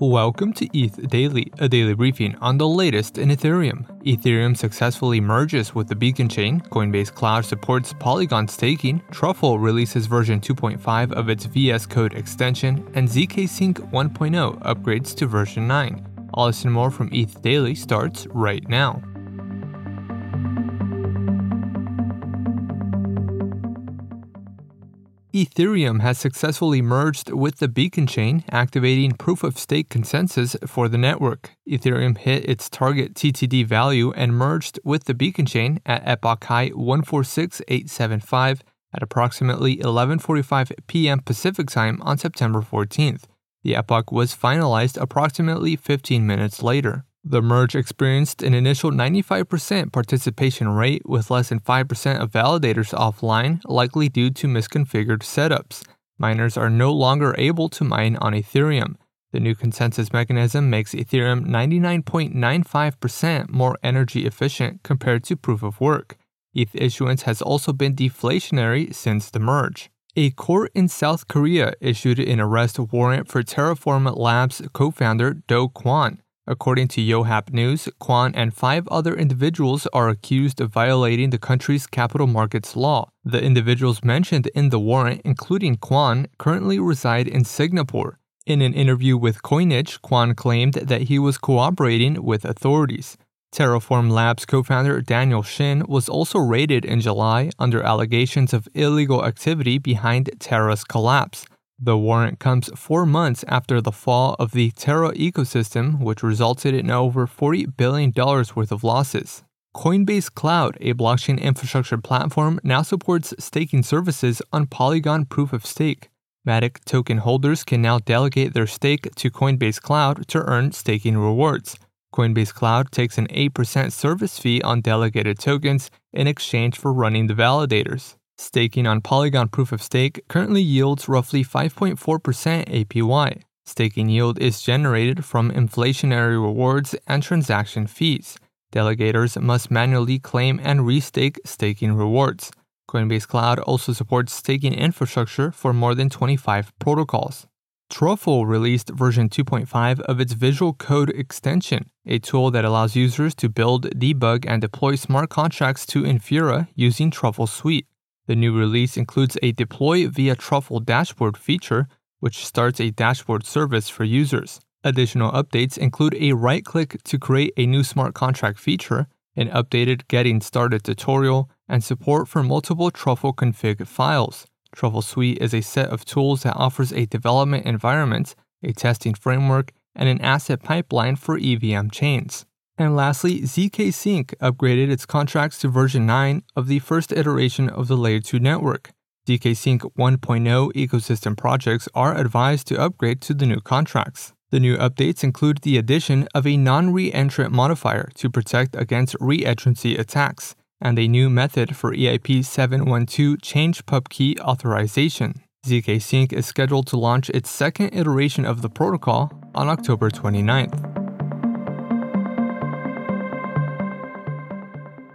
Welcome to ETH Daily, a daily briefing on the latest in Ethereum. Ethereum successfully merges with the Beacon chain, Coinbase Cloud supports Polygon staking, Truffle releases version 2.5 of its VS Code extension, and ZK Sync 1.0 upgrades to version 9. All this and more from ETH Daily starts right now. Ethereum has successfully merged with the Beacon chain, activating proof of stake consensus for the network. Ethereum hit its target TTD value and merged with the Beacon chain at epoch high 146875 at approximately 11:45 p.m. Pacific time on September 14th. The epoch was finalized approximately 15 minutes later. The merge experienced an initial 95% participation rate with less than 5% of validators offline, likely due to misconfigured setups. Miners are no longer able to mine on Ethereum. The new consensus mechanism makes Ethereum 99.95% more energy efficient compared to proof of work. ETH issuance has also been deflationary since the merge. A court in South Korea issued an arrest warrant for Terraform Labs co founder Do Kwon. According to Yonhap News, Kwon and five other individuals are accused of violating the country's capital markets law. The individuals mentioned in the warrant, including Kwon, currently reside in Singapore. In an interview with Coinage, Kwon claimed that he was cooperating with authorities. Terraform Labs co founder Daniel Shin was also raided in July under allegations of illegal activity behind Terra's collapse. The warrant comes four months after the fall of the Terra ecosystem, which resulted in over $40 billion worth of losses. Coinbase Cloud, a blockchain infrastructure platform, now supports staking services on Polygon Proof of Stake. Matic token holders can now delegate their stake to Coinbase Cloud to earn staking rewards. Coinbase Cloud takes an 8% service fee on delegated tokens in exchange for running the validators. Staking on Polygon Proof of Stake currently yields roughly 5.4% APY. Staking yield is generated from inflationary rewards and transaction fees. Delegators must manually claim and restake staking rewards. Coinbase Cloud also supports staking infrastructure for more than 25 protocols. Truffle released version 2.5 of its Visual Code extension, a tool that allows users to build, debug, and deploy smart contracts to Infura using Truffle Suite. The new release includes a deploy via Truffle dashboard feature, which starts a dashboard service for users. Additional updates include a right click to create a new smart contract feature, an updated Getting Started tutorial, and support for multiple Truffle config files. Truffle Suite is a set of tools that offers a development environment, a testing framework, and an asset pipeline for EVM chains. And lastly, ZK Sync upgraded its contracts to version 9 of the first iteration of the Layer 2 network. ZK Sync 1.0 ecosystem projects are advised to upgrade to the new contracts. The new updates include the addition of a non re entrant modifier to protect against re entrancy attacks, and a new method for EIP 712 change pub key authorization. ZK Sync is scheduled to launch its second iteration of the protocol on October 29th.